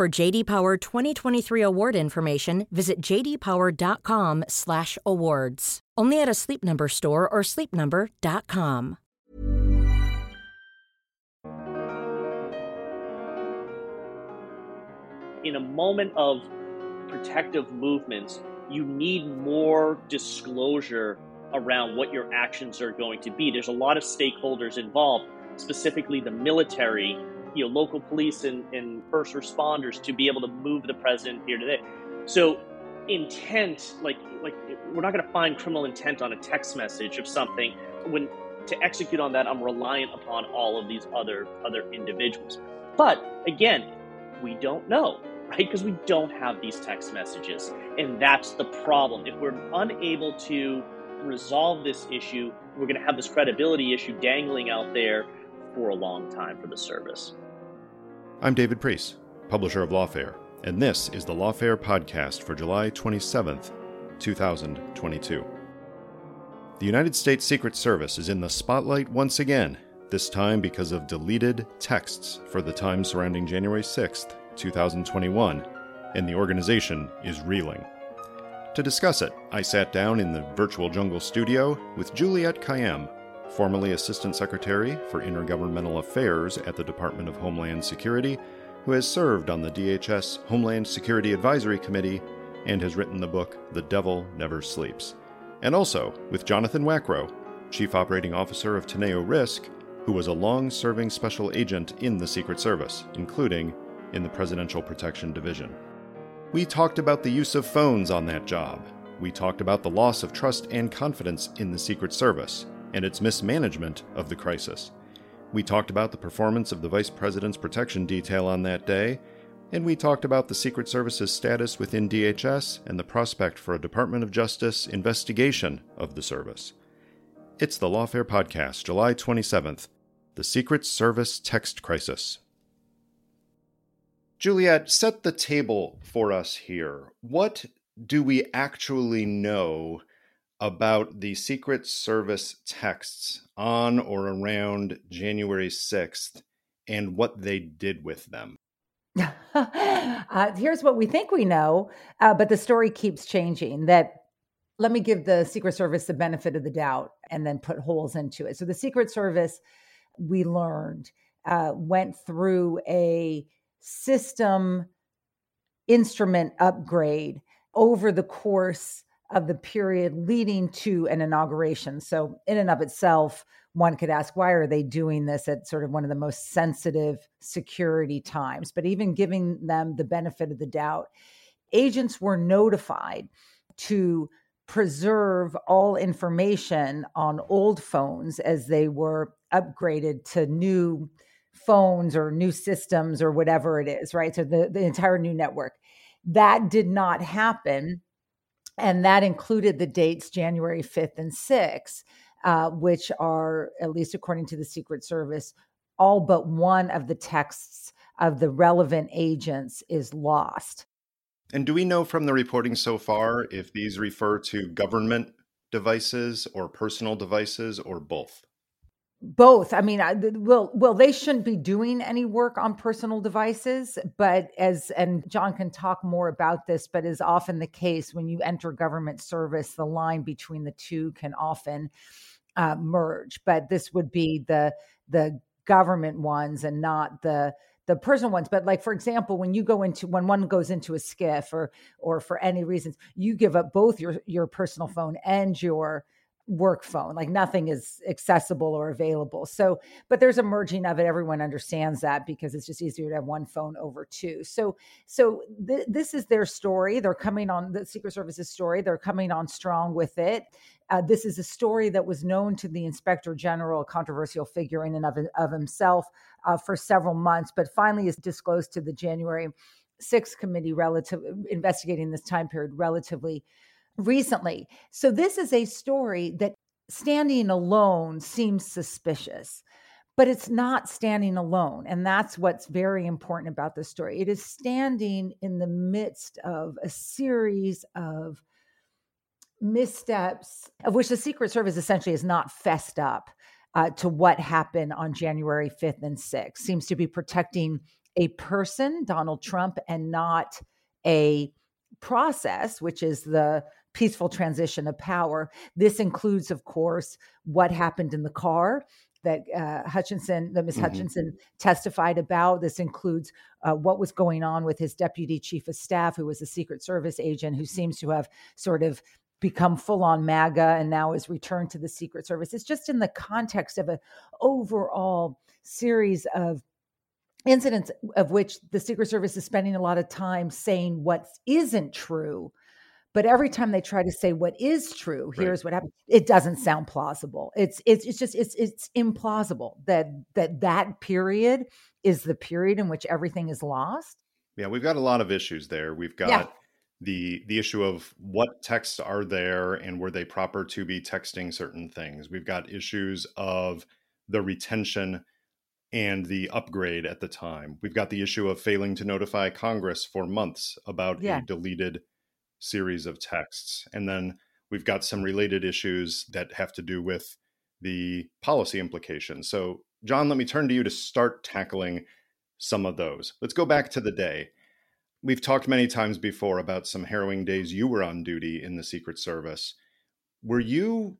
For JD Power 2023 award information, visit jdpower.com/awards. Only at a Sleep Number store or sleepnumber.com. In a moment of protective movements, you need more disclosure around what your actions are going to be. There's a lot of stakeholders involved, specifically the military, you know, local police and, and first responders to be able to move the president here today. So intent, like like we're not going to find criminal intent on a text message of something. When to execute on that, I'm reliant upon all of these other other individuals. But again, we don't know right? Because we don't have these text messages. And that's the problem. If we're unable to resolve this issue, we're going to have this credibility issue dangling out there for a long time for the service. I'm David Priess, publisher of Lawfare, and this is the Lawfare podcast for July 27th, 2022. The United States Secret Service is in the spotlight once again, this time because of deleted texts for the time surrounding January 6th, 2021, and the organization is reeling. To discuss it, I sat down in the virtual jungle studio with Juliette Kayyem, formerly Assistant Secretary for Intergovernmental Affairs at the Department of Homeland Security, who has served on the DHS Homeland Security Advisory Committee and has written the book The Devil Never Sleeps. And also with Jonathan Wackrow, Chief Operating Officer of Teneo Risk, who was a long serving special agent in the Secret Service, including in the Presidential Protection Division. We talked about the use of phones on that job. We talked about the loss of trust and confidence in the Secret Service and its mismanagement of the crisis. We talked about the performance of the Vice President's protection detail on that day, and we talked about the Secret Service's status within DHS and the prospect for a Department of Justice investigation of the service. It's the Lawfare Podcast, July 27th The Secret Service Text Crisis. Juliette, set the table for us here. What do we actually know about the Secret Service texts on or around January 6th and what they did with them? uh, here's what we think we know, uh, but the story keeps changing. That let me give the Secret Service the benefit of the doubt and then put holes into it. So the Secret Service, we learned, uh, went through a system instrument upgrade over the course of the period leading to an inauguration. So, in and of itself, one could ask, why are they doing this at sort of one of the most sensitive security times? But even giving them the benefit of the doubt, agents were notified to preserve all information on old phones as they were upgraded to new phones or new systems or whatever it is, right? So the, the entire new network. That did not happen. And that included the dates January 5th and 6th, uh, which are, at least according to the Secret Service, all but one of the texts of the relevant agents is lost. And do we know from the reporting so far if these refer to government devices or personal devices or both? Both. I mean I, well well they shouldn't be doing any work on personal devices but as and john can talk more about this but is often the case when you enter government service the line between the two can often uh, merge. But this would be the the government ones and not the the personal ones. But like for example when you go into when one goes into a SCIF or or for any reasons you give up both your your personal phone and your work phone like nothing is accessible or available. So but there's a merging of it everyone understands that because it's just easier to have one phone over two. So so th- this is their story. They're coming on the secret service's story. They're coming on strong with it. Uh, this is a story that was known to the inspector general a controversial figure in and of, of himself uh, for several months but finally is disclosed to the january 6th committee relative investigating this time period relatively recently. So this is a story that standing alone seems suspicious, but it's not standing alone. And that's what's very important about this story. It is standing in the midst of a series of missteps, of which the Secret Service essentially is not fessed up uh, to what happened on January 5th and 6th, seems to be protecting a person, Donald Trump, and not a process, which is the peaceful transition of power. This includes, of course, what happened in the car that uh, Hutchinson, that Ms. Mm-hmm. Hutchinson testified about. This includes uh, what was going on with his deputy chief of staff, who was a Secret Service agent who seems to have sort of become full on MAGA and now is returned to the Secret Service. It's just in the context of an overall series of incidents of which the Secret Service is spending a lot of time saying what isn't true but every time they try to say what is true, right. here's what happened. It doesn't sound plausible. It's it's it's just it's it's implausible that that that period is the period in which everything is lost. Yeah, we've got a lot of issues there. We've got yeah. the the issue of what texts are there and were they proper to be texting certain things. We've got issues of the retention and the upgrade at the time. We've got the issue of failing to notify Congress for months about yeah. a deleted series of texts. And then we've got some related issues that have to do with the policy implications. So, John, let me turn to you to start tackling some of those. Let's go back to the day. We've talked many times before about some harrowing days you were on duty in the Secret Service. Were you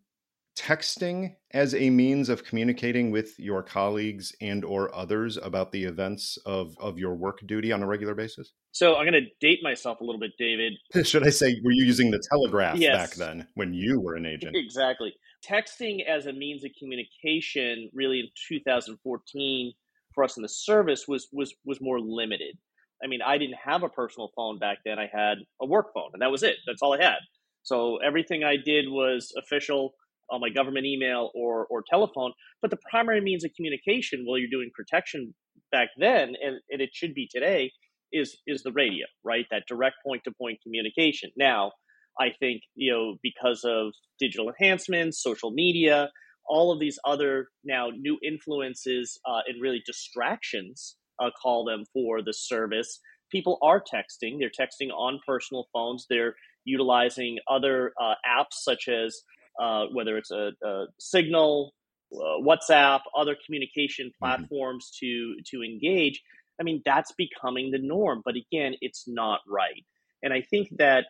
texting as a means of communicating with your colleagues and or others about the events of, of your work duty on a regular basis? So I'm going to date myself a little bit, David. Should I say, were you using the telegraph yes. back then when you were an agent? Exactly. Texting as a means of communication, really in 2014 for us in the service was was was more limited. I mean, I didn't have a personal phone back then. I had a work phone, and that was it. That's all I had. So everything I did was official on my government email or or telephone. But the primary means of communication while you're doing protection back then, and, and it should be today, is is the radio, right? That direct point to point communication. Now, I think you know because of digital enhancements, social media, all of these other now new influences uh, and really distractions, uh, call them for the service. People are texting. They're texting on personal phones. They're utilizing other uh, apps such as uh, whether it's a, a Signal, uh, WhatsApp, other communication mm-hmm. platforms mm-hmm. to to engage. I mean, that's becoming the norm. But again, it's not right. And I think that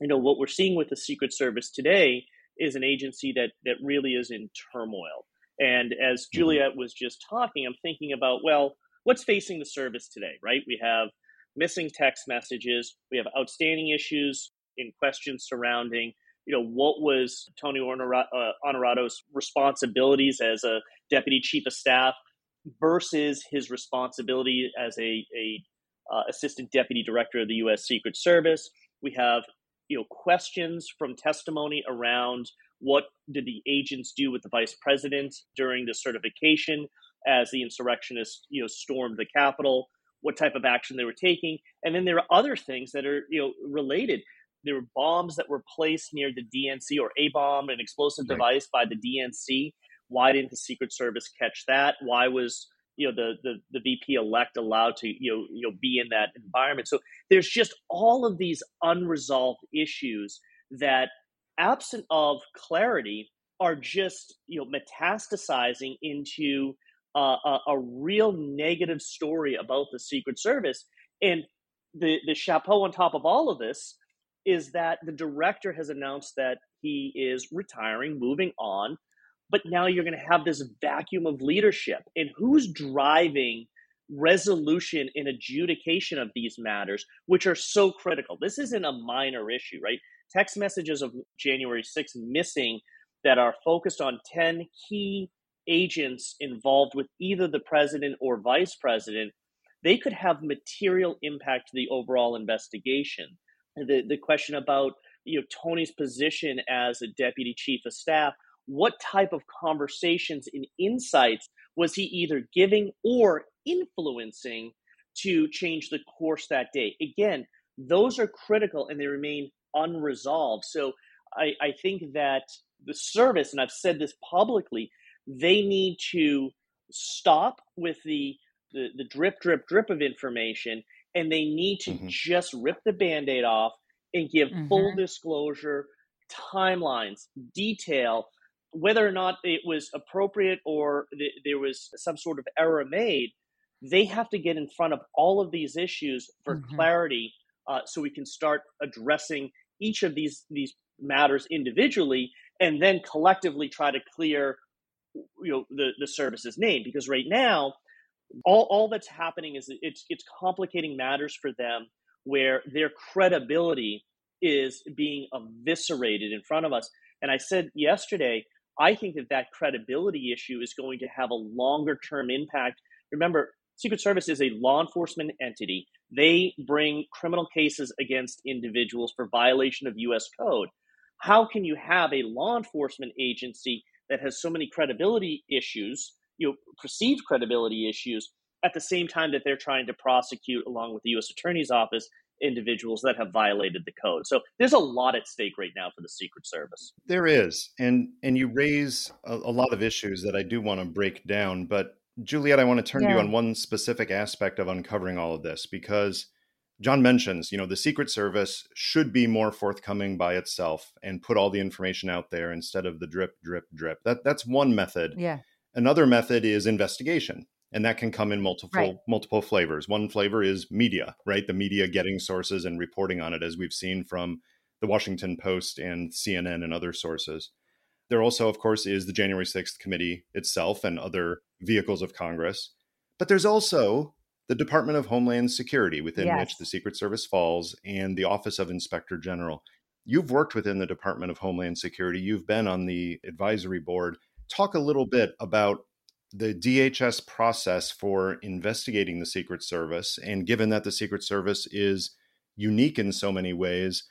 you know what we're seeing with the Secret Service today is an agency that that really is in turmoil. And as mm-hmm. Juliette was just talking, I'm thinking about well, what's facing the service today, right? We have missing text messages, we have outstanding issues in questions surrounding you know, what was Tony uh, Ornato's responsibilities as a deputy chief of staff versus his responsibility as a, a uh, assistant deputy director of the U.S. Secret Service. We have, you know, questions from testimony around what did the agents do with the vice president during the certification as the insurrectionists, you know, stormed the Capitol, what type of action they were taking, and then there are other things that are, you know, related there were bombs that were placed near the DNC or a bomb, an explosive right. device by the DNC. Why didn't the Secret Service catch that? Why was you know the the, the VP elect allowed to you know you know be in that environment? So there's just all of these unresolved issues that, absent of clarity, are just you know metastasizing into uh, a, a real negative story about the Secret Service. And the the chapeau on top of all of this is that the director has announced that he is retiring, moving on, but now you're going to have this vacuum of leadership. And who's driving resolution and adjudication of these matters, which are so critical. This isn't a minor issue, right? Text messages of January 6th missing that are focused on 10 key agents involved with either the president or vice president, they could have material impact to the overall investigation. The, the question about you know Tony's position as a deputy chief of staff, what type of conversations and insights was he either giving or influencing to change the course that day? Again, those are critical and they remain unresolved. So I, I think that the service, and I've said this publicly, they need to stop with the the, the drip, drip, drip of information, and they need to mm-hmm. just rip the band aid off and give mm-hmm. full disclosure, timelines, detail, whether or not it was appropriate or th- there was some sort of error made. They have to get in front of all of these issues for mm-hmm. clarity uh, so we can start addressing each of these, these matters individually and then collectively try to clear you know the, the service's name because right now all, all that's happening is it's it's complicating matters for them where their credibility is being eviscerated in front of us. And i said yesterday i think that that credibility issue is going to have a longer term impact. Remember secret service is a law enforcement entity. They bring criminal cases against individuals for violation of us code. How can you have a law enforcement agency that has so many credibility issues, you know, perceived credibility issues, at the same time that they're trying to prosecute, along with the U.S. Attorney's Office, individuals that have violated the code. So there's a lot at stake right now for the Secret Service. There is, and and you raise a, a lot of issues that I do want to break down. But Juliette, I want to turn yeah. to you on one specific aspect of uncovering all of this because John mentions, you know, the Secret Service should be more forthcoming by itself and put all the information out there instead of the drip, drip, drip. That that's one method. Yeah. Another method is investigation, and that can come in multiple right. multiple flavors. One flavor is media, right? The media getting sources and reporting on it, as we've seen from the Washington Post and CNN and other sources. There also, of course, is the January 6th committee itself and other vehicles of Congress. But there's also the Department of Homeland Security, within yes. which the Secret Service falls, and the Office of Inspector General. You've worked within the Department of Homeland Security, you've been on the advisory board. Talk a little bit about the DHS process for investigating the Secret Service. And given that the Secret Service is unique in so many ways,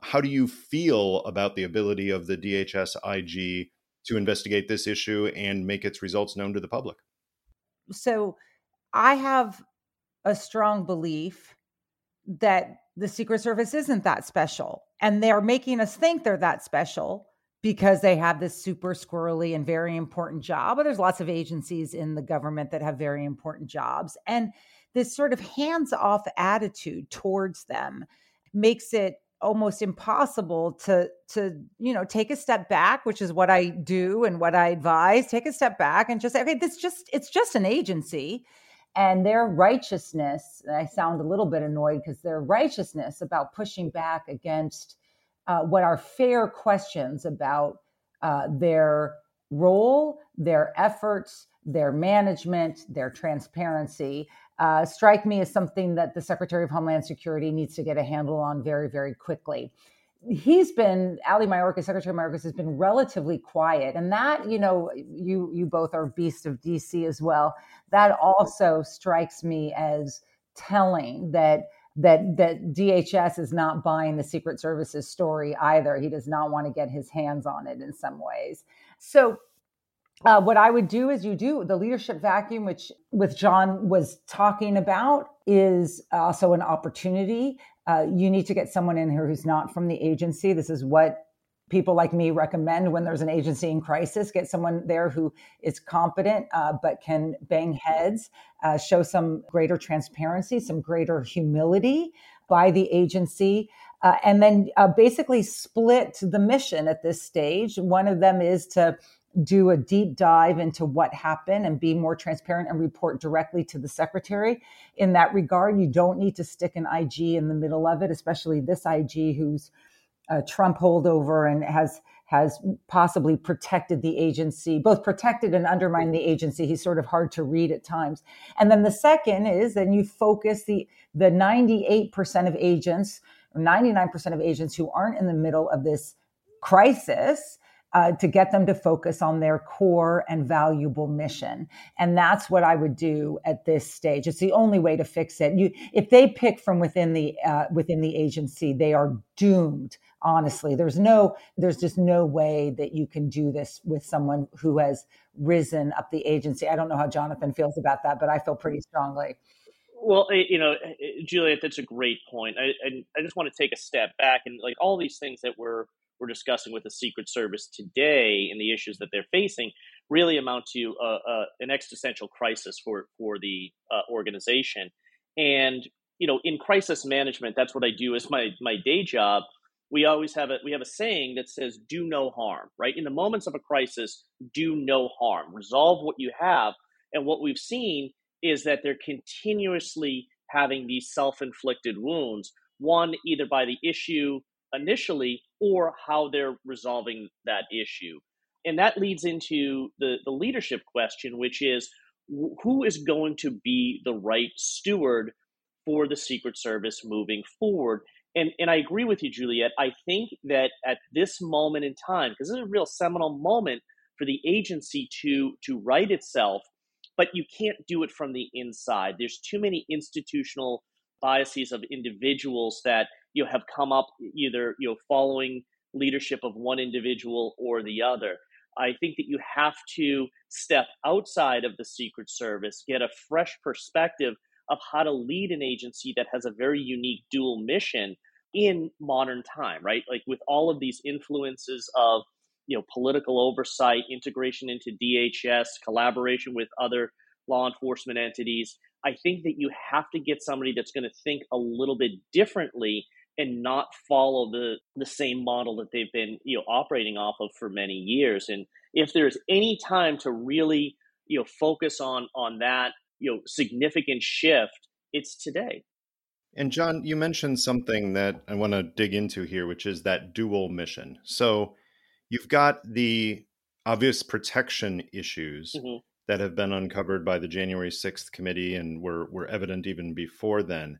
how do you feel about the ability of the DHS IG to investigate this issue and make its results known to the public? So I have a strong belief that the Secret Service isn't that special. And they're making us think they're that special because they have this super squirrely and very important job. But there's lots of agencies in the government that have very important jobs. And this sort of hands off attitude towards them makes it almost impossible to to you know take a step back which is what i do and what i advise take a step back and just say okay this just it's just an agency and their righteousness i sound a little bit annoyed because their righteousness about pushing back against uh, what are fair questions about uh, their role their efforts their management their transparency uh, strike me as something that the secretary of homeland security needs to get a handle on very very quickly he's been Ali Mayorkas, Secretary Mayorkas has been relatively quiet, and that you know you you both are beast of DC as well. That also strikes me as telling that that that DHS is not buying the Secret Service's story either. He does not want to get his hands on it in some ways. So uh, what I would do is you do the leadership vacuum, which with John was talking about, is also an opportunity. Uh, you need to get someone in here who's not from the agency. This is what people like me recommend when there's an agency in crisis. Get someone there who is competent uh, but can bang heads, uh, show some greater transparency, some greater humility by the agency. Uh, and then uh, basically split the mission at this stage. One of them is to do a deep dive into what happened and be more transparent and report directly to the secretary. In that regard, you don't need to stick an IG in the middle of it, especially this IG who's a Trump holdover and has has possibly protected the agency, both protected and undermined the agency. He's sort of hard to read at times. And then the second is then you focus the the 98% of agents, 99% of agents who aren't in the middle of this crisis uh, to get them to focus on their core and valuable mission. And that's what I would do at this stage. It's the only way to fix it. You, if they pick from within the uh, within the agency, they are doomed. Honestly, there's no, there's just no way that you can do this with someone who has risen up the agency. I don't know how Jonathan feels about that, but I feel pretty strongly. Well, you know, Juliette, that's a great point. I, I just want to take a step back and like all these things that we're we're discussing with the Secret Service today and the issues that they're facing really amount to uh, uh, an existential crisis for for the uh, organization. And you know, in crisis management, that's what I do as my my day job. We always have a we have a saying that says "do no harm." Right in the moments of a crisis, do no harm. Resolve what you have. And what we've seen is that they're continuously having these self-inflicted wounds. One either by the issue initially or how they're resolving that issue. And that leads into the, the leadership question, which is who is going to be the right steward for the Secret Service moving forward? And, and I agree with you, Juliette. I think that at this moment in time, because this is a real seminal moment for the agency to, to right itself, but you can't do it from the inside. There's too many institutional biases of individuals that you know, have come up either you know following leadership of one individual or the other. I think that you have to step outside of the Secret Service, get a fresh perspective of how to lead an agency that has a very unique dual mission in modern time, right? Like with all of these influences of you know political oversight, integration into DHS, collaboration with other law enforcement entities. I think that you have to get somebody that's going to think a little bit differently and not follow the the same model that they've been you know operating off of for many years and if there's any time to really you know focus on on that you know significant shift it's today. And john you mentioned something that i want to dig into here which is that dual mission. So you've got the obvious protection issues mm-hmm. that have been uncovered by the january 6th committee and were were evident even before then.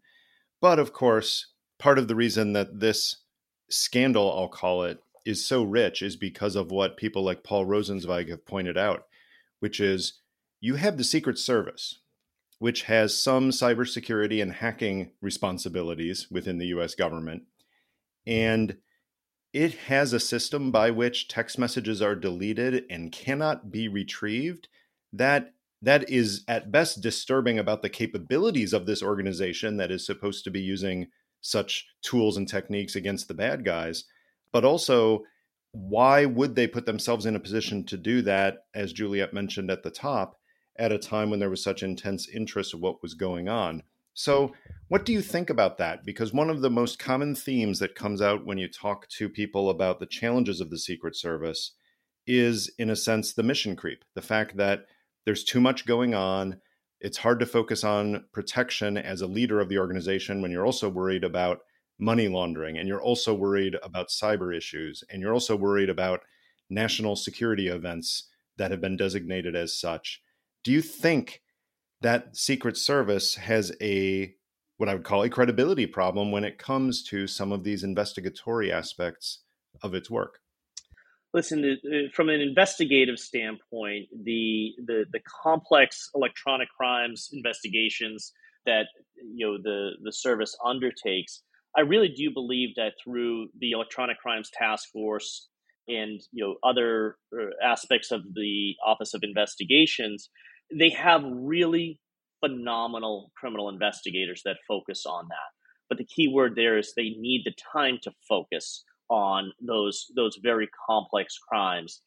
But of course part of the reason that this scandal, I'll call it, is so rich is because of what people like Paul Rosenzweig have pointed out, which is you have the Secret Service, which has some cybersecurity and hacking responsibilities within the US government. And it has a system by which text messages are deleted and cannot be retrieved that that is at best disturbing about the capabilities of this organization that is supposed to be using such tools and techniques against the bad guys, but also why would they put themselves in a position to do that, as Juliette mentioned at the top, at a time when there was such intense interest of what was going on? So, what do you think about that? Because one of the most common themes that comes out when you talk to people about the challenges of the Secret Service is, in a sense, the mission creep the fact that there's too much going on it's hard to focus on protection as a leader of the organization when you're also worried about money laundering and you're also worried about cyber issues and you're also worried about national security events that have been designated as such. Do you think that Secret Service has a what I would call a credibility problem when it comes to some of these investigatory aspects of its work? listen from an investigative standpoint the, the the complex electronic crimes investigations that you know the the service undertakes i really do believe that through the electronic crimes task force and you know other uh, aspects of the office of investigations they have really phenomenal criminal investigators that focus on that but the key word there is they need the time to focus on those those very complex crimes.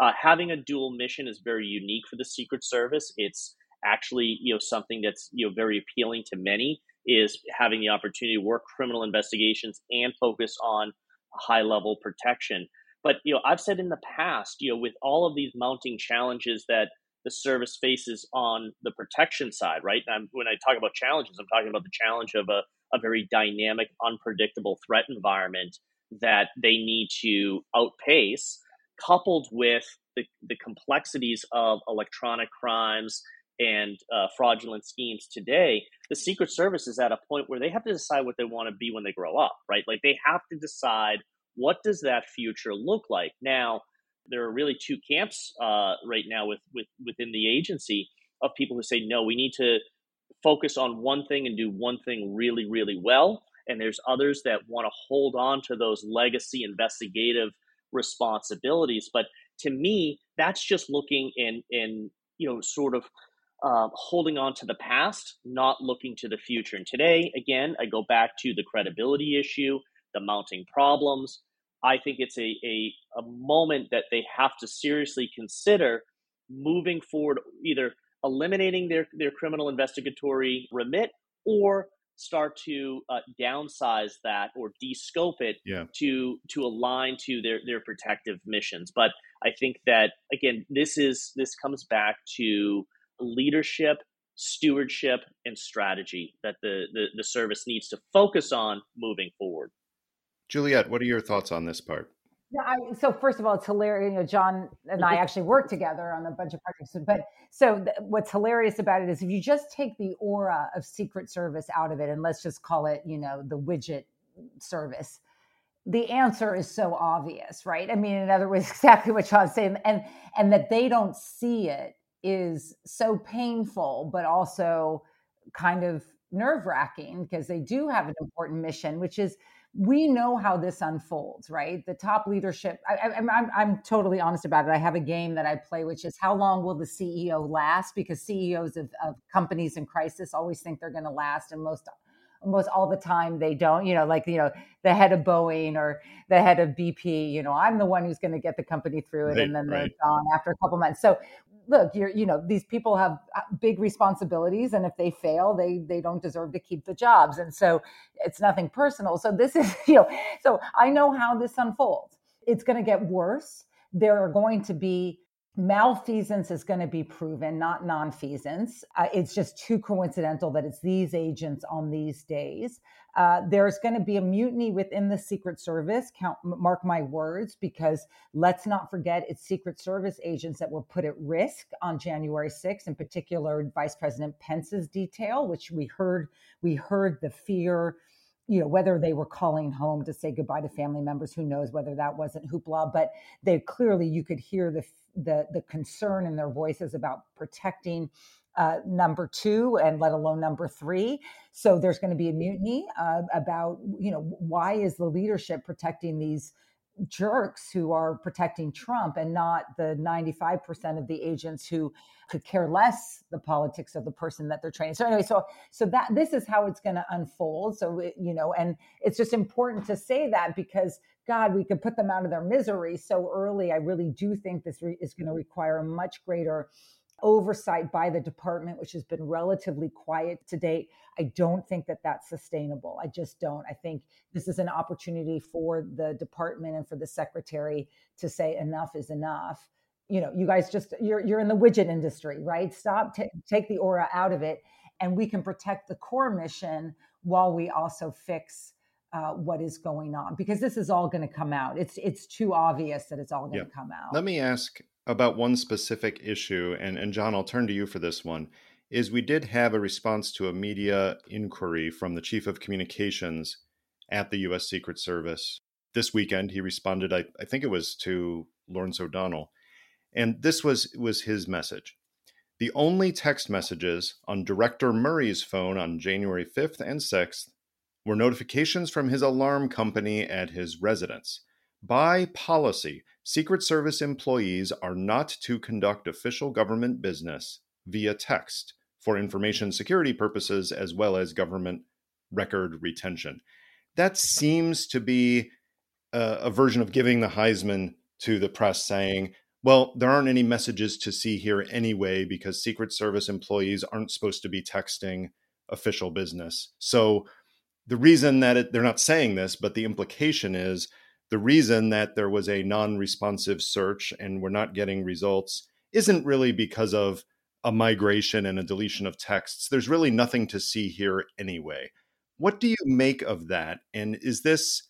Uh, having a dual mission is very unique for the Secret Service. It's actually you know something that's you know very appealing to many is having the opportunity to work criminal investigations and focus on high level protection. But you know I've said in the past you know with all of these mounting challenges that the service faces on the protection side, right? And when I talk about challenges, I'm talking about the challenge of a, a very dynamic, unpredictable threat environment that they need to outpace. coupled with the, the complexities of electronic crimes and uh, fraudulent schemes today, the Secret Service is at a point where they have to decide what they want to be when they grow up, right? Like they have to decide what does that future look like. Now, there are really two camps uh, right now with, with within the agency of people who say no, we need to focus on one thing and do one thing really, really well. And there's others that want to hold on to those legacy investigative responsibilities. But to me, that's just looking in in you know sort of uh, holding on to the past, not looking to the future. And today, again, I go back to the credibility issue, the mounting problems. I think it's a, a, a moment that they have to seriously consider moving forward, either eliminating their, their criminal investigatory remit or start to uh, downsize that or descope it yeah. to to align to their their protective missions but i think that again this is this comes back to leadership, stewardship, and strategy that the, the, the service needs to focus on moving forward. Juliette, what are your thoughts on this part? Yeah, I, so first of all, it's hilarious. You know, John and I actually work together on a bunch of projects. But so th- what's hilarious about it is if you just take the aura of Secret Service out of it, and let's just call it, you know, the widget service, the answer is so obvious, right? I mean, in other words, exactly what John's saying, and and that they don't see it is so painful, but also kind of nerve wracking because they do have an important mission, which is we know how this unfolds, right? The top leadership. I, am I'm, I'm totally honest about it. I have a game that I play, which is how long will the CEO last? Because CEOs of, of companies in crisis always think they're going to last, and most almost all the time they don't you know like you know the head of boeing or the head of bp you know i'm the one who's going to get the company through it and then right. they're gone after a couple months so look you're you know these people have uh, big responsibilities and if they fail they they don't deserve to keep the jobs and so it's nothing personal so this is you know so i know how this unfolds it's going to get worse there are going to be malfeasance is going to be proven, not nonfeasance. Uh, it's just too coincidental that it's these agents on these days. Uh, there's going to be a mutiny within the Secret Service. Count, mark my words, because let's not forget it's Secret Service agents that were put at risk on January 6th. In particular, Vice President Pence's detail, which we heard we heard the fear you know whether they were calling home to say goodbye to family members who knows whether that wasn't hoopla but they clearly you could hear the the the concern in their voices about protecting uh, number two and let alone number three so there's going to be a mutiny uh, about you know why is the leadership protecting these jerks who are protecting Trump and not the 95% of the agents who could care less the politics of the person that they're training. So anyway, so so that this is how it's going to unfold. So it, you know, and it's just important to say that because God, we could put them out of their misery so early. I really do think this re- is going to require a much greater oversight by the department, which has been relatively quiet to date. I don't think that that's sustainable. I just don't. I think this is an opportunity for the department and for the secretary to say enough is enough. You know, you guys just you're you're in the widget industry, right? Stop, t- take the aura out of it, and we can protect the core mission while we also fix uh, what is going on because this is all going to come out. It's it's too obvious that it's all going to yeah. come out. Let me ask about one specific issue, and and John, I'll turn to you for this one. Is we did have a response to a media inquiry from the chief of communications at the U.S. Secret Service this weekend. He responded, I, I think it was to Lawrence O'Donnell, and this was was his message. The only text messages on Director Murray's phone on January 5th and 6th were notifications from his alarm company at his residence. By policy, Secret Service employees are not to conduct official government business via text for information security purposes as well as government record retention. That seems to be a, a version of giving the Heisman to the press saying, well, there aren't any messages to see here anyway because Secret Service employees aren't supposed to be texting official business. So the reason that it, they're not saying this, but the implication is the reason that there was a non responsive search and we're not getting results isn't really because of a migration and a deletion of texts. There's really nothing to see here anyway. What do you make of that? And is this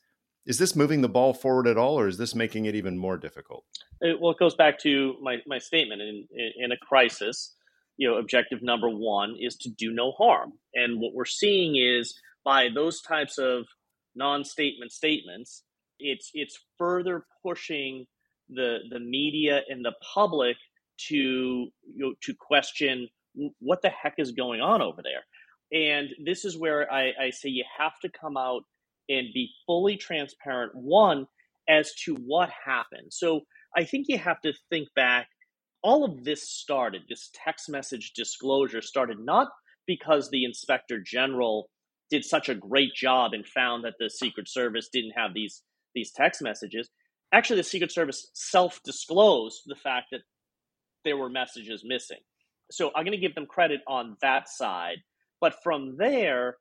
Is this moving the ball forward at all, or is this making it even more difficult? It, well, it goes back to my, my statement in, in, a crisis. You know, objective number one is to do no harm, and what we're seeing is by those types of non-statement statements, it's it's further pushing the the media and the public to you know, to question what the heck is going on over there. And this is where I, I say you have to come out and be fully transparent, one, as to what happened. So I think you have to think back. All of this started, this text message disclosure started not because the inspector general did such a great job and found that the Secret Service didn't have these these text messages. Actually, the Secret Service self disclosed the fact that there were messages missing. So I'm going to give them credit on that side. But from there,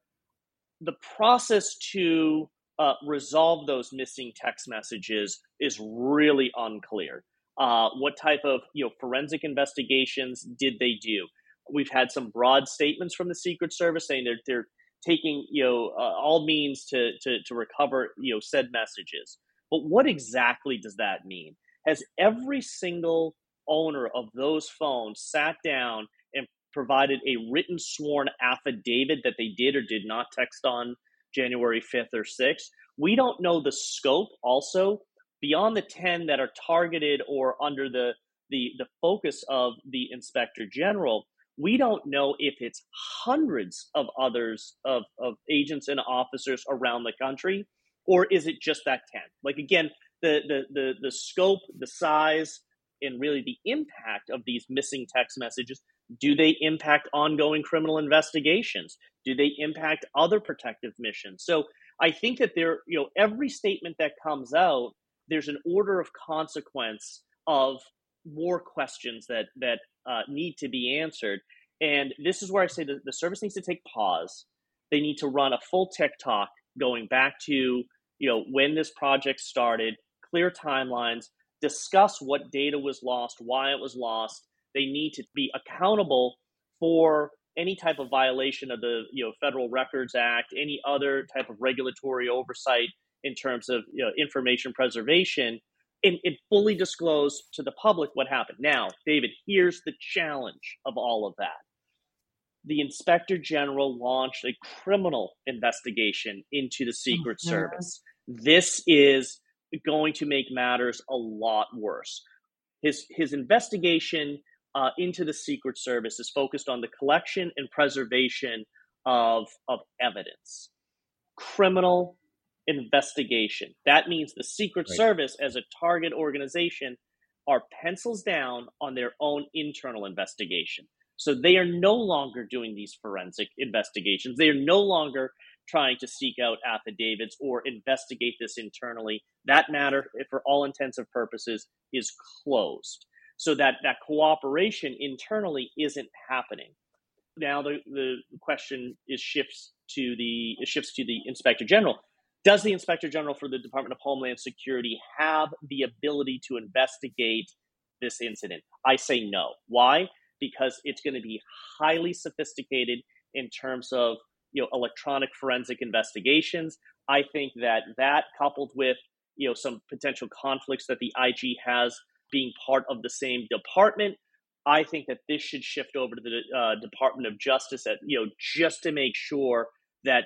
the process to uh, resolve those missing text messages is really unclear. Uh, what type of you know forensic investigations did they do? We've had some broad statements from the Secret Service saying they're they're taking you know uh, all means to, to to recover you know said messages. But what exactly does that mean? Has every single owner of those phones sat down and provided a written sworn affidavit that they did or did not text on January 5th or 6th. We don't know the scope also beyond the 10 that are targeted or under the the, the focus of the inspector general we don't know if it's hundreds of others of, of agents and officers around the country or is it just that 10 like again the the the, the scope the size and really the impact of these missing text messages. Do they impact ongoing criminal investigations? Do they impact other protective missions? So I think that there, you know, every statement that comes out, there's an order of consequence of more questions that that uh, need to be answered. And this is where I say that the service needs to take pause. They need to run a full tech talk going back to you know when this project started, clear timelines, discuss what data was lost, why it was lost. They need to be accountable for any type of violation of the you know Federal Records Act, any other type of regulatory oversight in terms of you know, information preservation, and, and fully disclose to the public what happened. Now, David, here's the challenge of all of that. The inspector general launched a criminal investigation into the Secret mm-hmm. Service. This is going to make matters a lot worse. His his investigation uh, into the Secret Service is focused on the collection and preservation of of evidence, criminal investigation. That means the Secret right. Service, as a target organization, are pencils down on their own internal investigation. So they are no longer doing these forensic investigations. They are no longer trying to seek out affidavits or investigate this internally. That matter, for all intents and purposes, is closed. So that that cooperation internally isn't happening. Now the, the question is shifts to the shifts to the inspector general. Does the inspector general for the Department of Homeland Security have the ability to investigate this incident? I say no. Why? Because it's going to be highly sophisticated in terms of you know electronic forensic investigations. I think that that coupled with you know some potential conflicts that the IG has being part of the same department, I think that this should shift over to the uh, Department of Justice at you know just to make sure that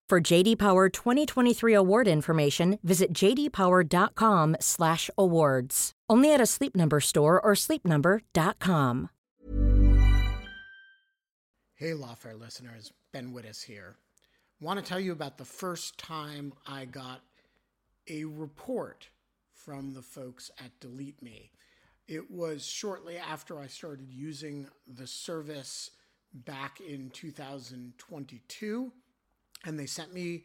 For JD Power 2023 award information, visit jdpower.com/awards. Only at a Sleep Number store or sleepnumber.com. Hey, Lawfare listeners, Ben Wittes here. Want to tell you about the first time I got a report from the folks at Delete Me. It was shortly after I started using the service back in 2022, and they sent me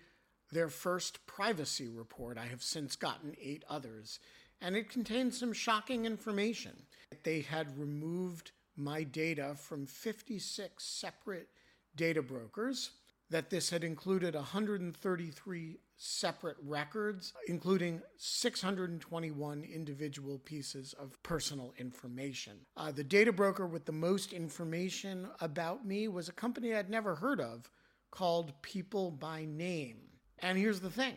their first privacy report. I have since gotten eight others, and it contained some shocking information. They had removed my data from 56 separate data brokers, that this had included 133 separate records, including 621 individual pieces of personal information. Uh, the data broker with the most information about me was a company I'd never heard of called People by Name. And here's the thing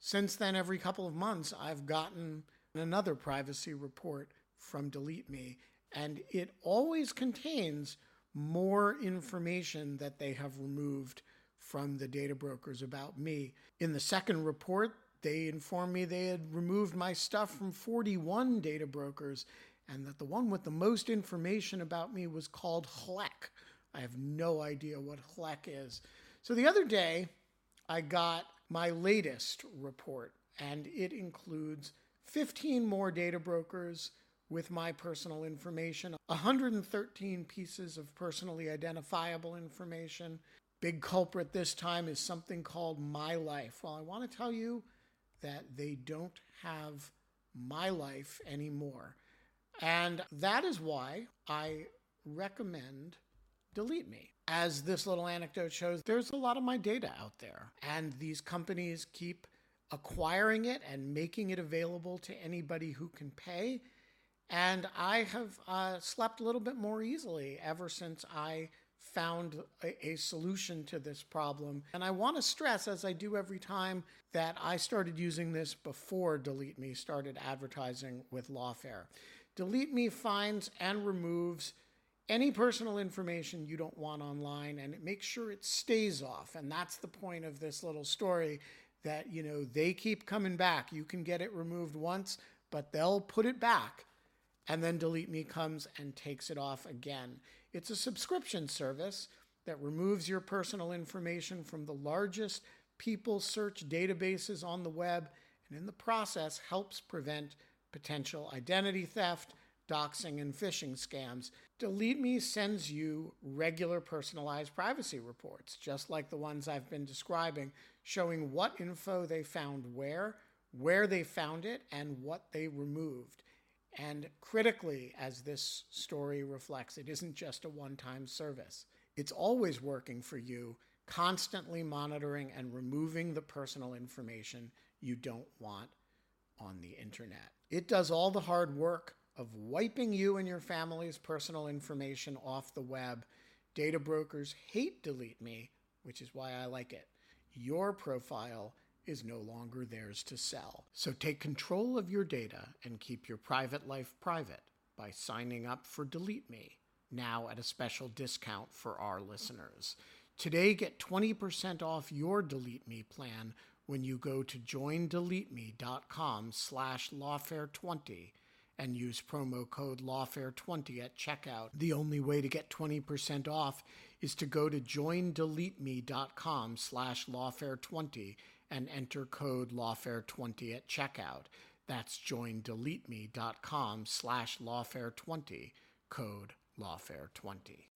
since then, every couple of months, I've gotten another privacy report from Delete Me, and it always contains more information that they have removed from the data brokers about me. In the second report, they informed me they had removed my stuff from 41 data brokers and that the one with the most information about me was called HLEC. I have no idea what HLEC is. So the other day, I got my latest report, and it includes 15 more data brokers with my personal information, 113 pieces of personally identifiable information. Big culprit this time is something called My Life. Well, I want to tell you that they don't have My Life anymore. And that is why I recommend Delete Me. As this little anecdote shows, there's a lot of my data out there, and these companies keep acquiring it and making it available to anybody who can pay. And I have uh, slept a little bit more easily ever since I found a, a, solution to this problem. And I want to stress, as I do every time, that I started using this before Delete Me started advertising with Lawfare. Delete Me finds and removes any personal information you don't want online and make sure it stays off. And that's the point of this little story that, you know, they keep coming back. You can get it removed once, but they'll put it back and then Delete Me comes and takes it off again. It's a subscription service that removes your personal information from the largest people search databases on the web and in the process helps prevent potential identity theft, doxing, and phishing scams. Delete Me sends you regular personalized privacy reports, just like the ones I've been describing, showing what info they found where, where they found it, and what they removed. And critically, as this story reflects, it isn't just a one time service. It's always working for you, constantly monitoring and removing the personal information you don't want on the internet. It does all the hard work of wiping you and your family's personal information off the web. Data brokers hate Delete Me, which is why I like it. Your profile is no longer theirs to sell. So take control of your data and keep your private life private by signing up for Delete Me, now at a special discount for our listeners. Today, get 20% off your Delete Me plan when you go to joindeleteme.com slash lawfare20 and use promo code lawfare20 at checkout. The only way to get 20% off is to go to joindeleteme.com slash lawfare20 and enter code lawfare20 at checkout. That's joindeleteme.com slash lawfare20, code lawfare20.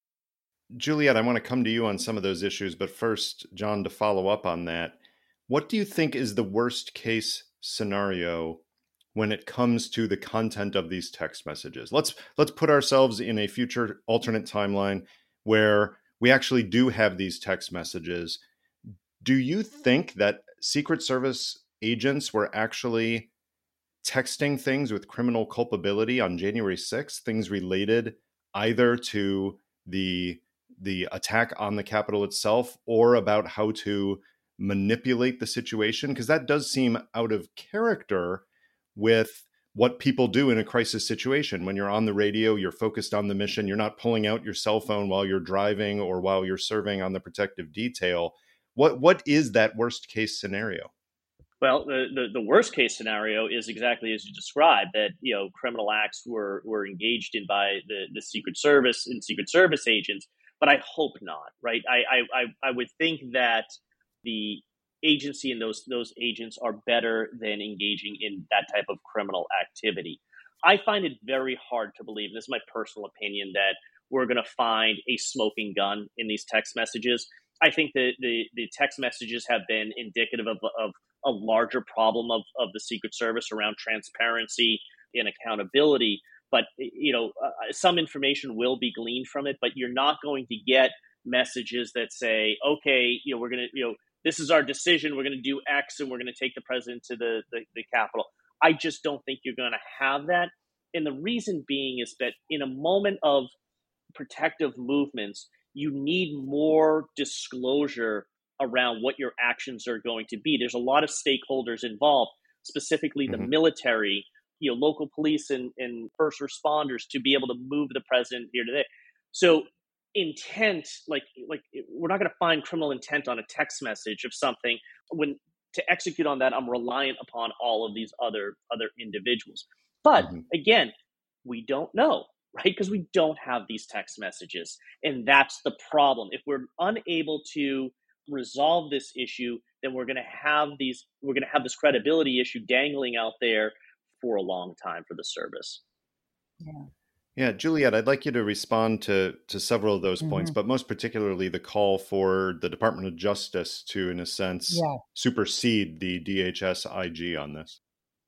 Juliette, I want to come to you on some of those issues, but first, John, to follow up on that, what do you think is the worst case scenario when it comes to the content of these text messages? Let's let's put ourselves in a future alternate timeline where we actually do have these text messages. Do you think that Secret Service agents were actually texting things with criminal culpability on January 6th, things related either to the the attack on the Capitol itself or about how to manipulate the situation because that does seem out of character with what people do in a crisis situation when you're on the radio you're focused on the mission you're not pulling out your cell phone while you're driving or while you're serving on the protective detail what what is that worst case scenario? Well, the, the, the, worst case scenario is exactly as you described that you know criminal acts were, were engaged in by the, the Secret Service and Secret Service agents. but I hope not. Right? I I I would think that the agency and those those agents are better than engaging in that type of criminal activity. I find it very hard to believe. This is my personal opinion that we're going to find a smoking gun in these text messages. I think that the, the text messages have been indicative of, of a larger problem of, of the Secret Service around transparency and accountability. But you know, uh, some information will be gleaned from it, but you're not going to get messages that say, "Okay, you know, we're going to, you know, this is our decision. We're going to do X, and we're going to take the president to the the, the Capitol." I just don't think you're going to have that. And the reason being is that in a moment of protective movements, you need more disclosure around what your actions are going to be. There's a lot of stakeholders involved, specifically the mm-hmm. military, you know, local police and, and first responders to be able to move the president here today. So intent, like like we're not going to find criminal intent on a text message of something. When to execute on that, I'm reliant upon all of these other other individuals. But mm-hmm. again, we don't know right? Because we don't have these text messages. And that's the problem. If we're unable to resolve this issue, then we're going to have these, we're going to have this credibility issue dangling out there for a long time for the service. Yeah. Yeah, Juliette, I'd like you to respond to to several of those mm-hmm. points, but most particularly the call for the Department of Justice to, in a sense, yeah. supersede the DHS IG on this.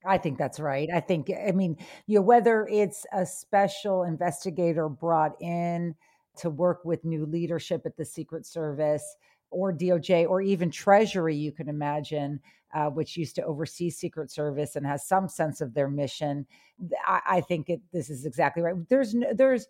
I think that's right. I think, I mean, you know, whether it's a special investigator brought in to work with new leadership at the Secret Service or DOJ or even Treasury, you can imagine, uh, which used to oversee Secret Service and has some sense of their mission. I, I think it, this is exactly right. There's no, there's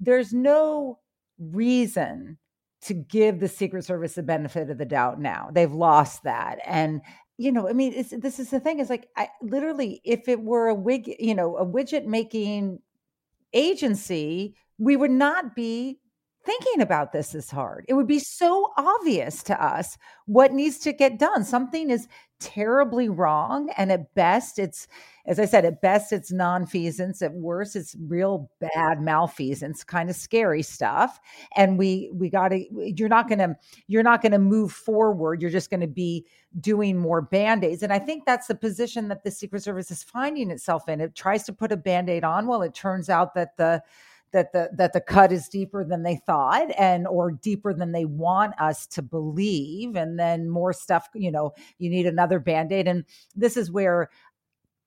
there's no reason to give the Secret Service the benefit of the doubt now. They've lost that, and you know, I mean, this is the thing is like, I literally, if it were a wig, you know, a widget making agency, we would not be thinking about this is hard. It would be so obvious to us what needs to get done. Something is terribly wrong. And at best, it's, as I said, at best, it's nonfeasance. At worst, it's real bad malfeasance, kind of scary stuff. And we, we got to, you're not going to, you're not going to move forward. You're just going to be doing more band aids. And I think that's the position that the Secret Service is finding itself in. It tries to put a band aid on. Well, it turns out that the, that the that the cut is deeper than they thought and or deeper than they want us to believe. And then more stuff you know you need another band-aid. And this is where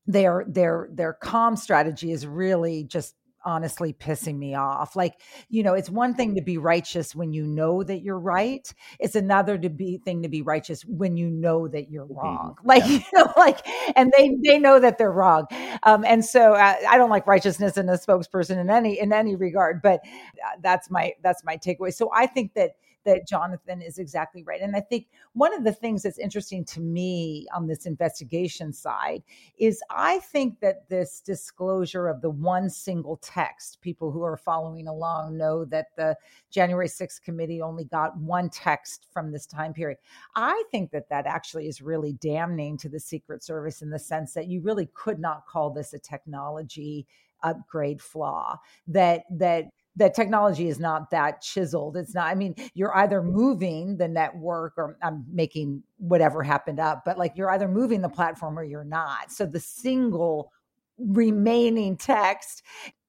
their their their calm strategy is really just honestly pissing me off. Like, you know, it's one thing to be righteous when you know that you're right. It's another to be thing to be righteous when you know that you're wrong. Like, yeah. you know, like, and they they know that they're wrong. Um, and so uh, I don't like righteousness in a spokesperson in any in any regard. But uh, that's my that's my takeaway. So I think that that Jonathan is exactly right. And I think one of the things that's interesting to me on this investigation side is I think that this disclosure of the one single text, people who are following along know that the January 6th committee only got one text from this time period. I think that that actually is really damning to the Secret Service in the sense that you really could not call this a technology upgrade flaw that that that technology is not that chiseled. It's not, I mean, you're either moving the network or I'm making whatever happened up, but like you're either moving the platform or you're not. So the single remaining text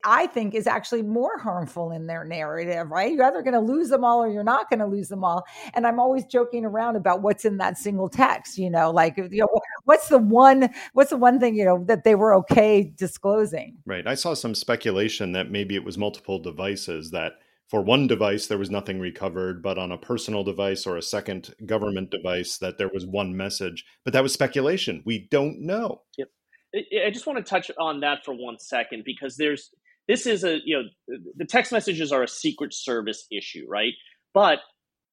I think is actually more harmful in their narrative, right? You're either going to lose them all or you're not going to lose them all. And I'm always joking around about what's in that single text, you know, like, you know, what's the one, what's the one thing, you know, that they were okay disclosing? Right. I saw some speculation that maybe it was multiple devices that for one device there was nothing recovered but on a personal device or a second government device that there was one message but that was speculation we don't know yep I just want to touch on that for one second because there's this is a you know the text messages are a secret service issue right but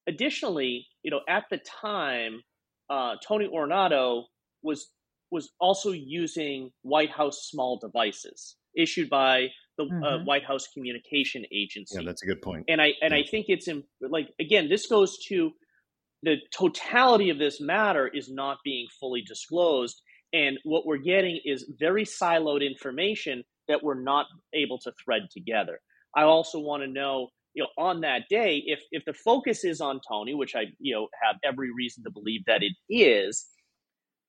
additionally you know at the time uh, tony ornato was was also using white house small devices issued by the uh, mm-hmm. uh, white house communication agency yeah that's a good point and i and yeah. i think it's in, like again this goes to the totality of this matter is not being fully disclosed and what we're getting is very siloed information that we're not able to thread together. I also want to know you know, on that day, if if the focus is on Tony, which I you know have every reason to believe that it is,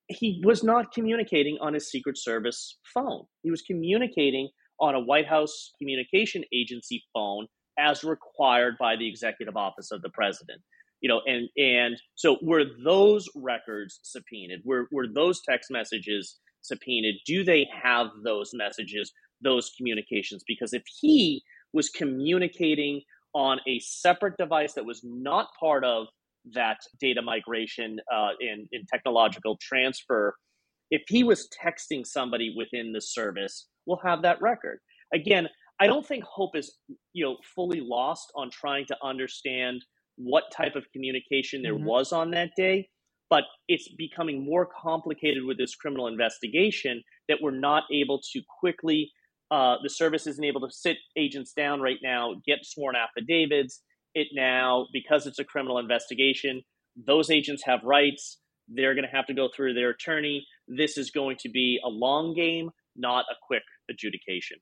he was not communicating on his Secret Service phone. He was communicating on a White House communication agency phone as required by the executive office of the president. You know, and and so were those records subpoenaed? Were were those text messages subpoenaed? Do they have those messages, those communications? Because if he was communicating on a separate device that was not part of that data migration uh, in, in technological transfer, if he was texting somebody within the service, we'll have that record. Again, I don't think hope is you know fully lost on trying to understand what type of communication there mm-hmm. was on that day, but it's becoming more complicated with this criminal investigation that we're not able to quickly. Uh, the service isn't able to sit agents down right now, get sworn affidavits. It now, because it's a criminal investigation, those agents have rights. They're going to have to go through their attorney. This is going to be a long game, not a quick adjudication.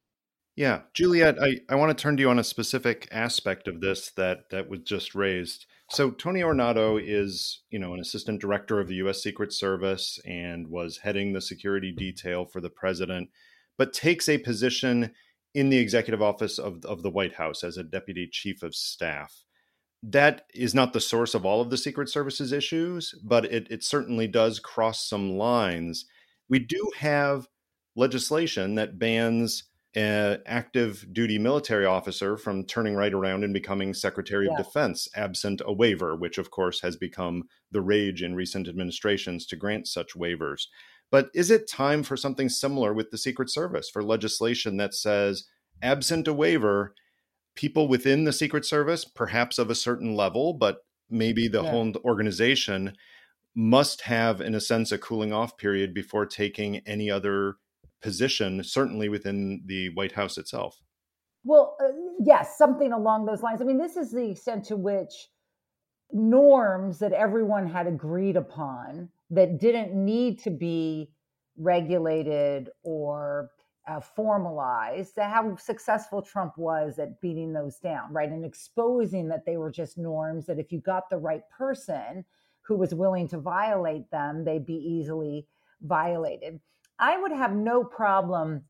Yeah, Juliette, I, I want to turn to you on a specific aspect of this that that was just raised. So Tony Ornato is, you know, an assistant director of the U.S. Secret Service and was heading the security detail for the president, but takes a position in the executive office of of the White House as a deputy chief of staff. That is not the source of all of the Secret Service's issues, but it, it certainly does cross some lines. We do have legislation that bans an active duty military officer from turning right around and becoming Secretary yeah. of Defense, absent a waiver, which of course has become the rage in recent administrations to grant such waivers. But is it time for something similar with the Secret Service for legislation that says, absent a waiver, people within the Secret Service, perhaps of a certain level, but maybe the yeah. whole organization, must have, in a sense, a cooling off period before taking any other position, certainly within the White House itself. Well, uh, yes, something along those lines. I mean, this is the extent to which norms that everyone had agreed upon that didn't need to be regulated or uh, formalized how successful Trump was at beating those down, right? And exposing that they were just norms that if you got the right person who was willing to violate them, they'd be easily violated. I would have no problem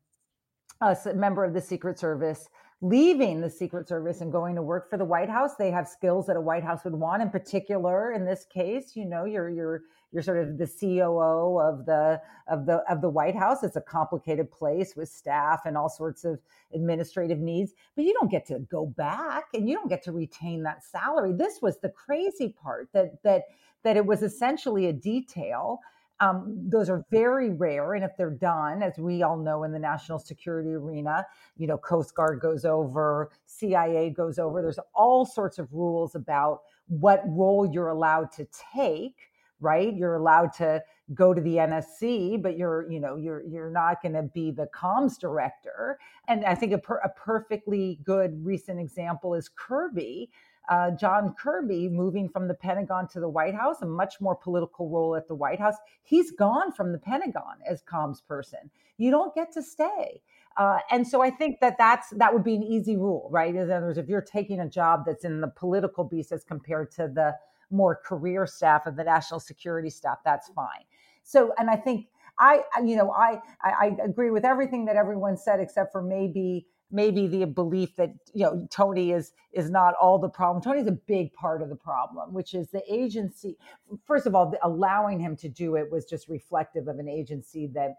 a member of the Secret Service leaving the Secret Service and going to work for the White House. They have skills that a White House would want. In particular, in this case, you know, you're you're you're sort of the COO of the of the of the White House. It's a complicated place with staff and all sorts of administrative needs, but you don't get to go back and you don't get to retain that salary. This was the crazy part that that that it was essentially a detail um, those are very rare. And if they're done, as we all know in the national security arena, you know, Coast Guard goes over, CIA goes over, there's all sorts of rules about what role you're allowed to take right you're allowed to go to the NSC but you're you know you're you're not going to be the comms director and i think a, per, a perfectly good recent example is Kirby uh, John Kirby moving from the Pentagon to the White House, a much more political role at the White House. He's gone from the Pentagon as comms person. You don't get to stay. Uh, and so I think that that's that would be an easy rule, right? In other words, if you're taking a job that's in the political beast as compared to the more career staff of the national security staff, that's fine. So, and I think I, you know, I, I agree with everything that everyone said, except for maybe maybe the belief that you know Tony is is not all the problem. Tony's a big part of the problem, which is the agency. First of all, allowing him to do it was just reflective of an agency that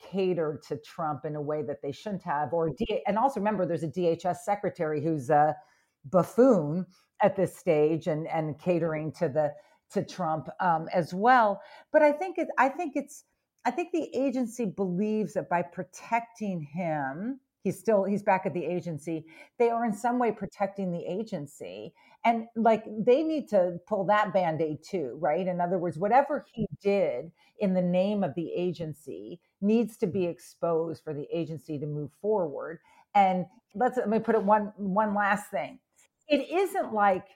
catered to Trump in a way that they shouldn't have. Or D- and also remember, there's a DHS secretary who's a buffoon at this stage and and catering to the to Trump um, as well. But I think it, I think it's I think the agency believes that by protecting him he's still he's back at the agency they are in some way protecting the agency. And like they need to pull that band-aid too right? In other words whatever he did in the name of the agency needs to be exposed for the agency to move forward. And let's let me put it one one last thing it isn't like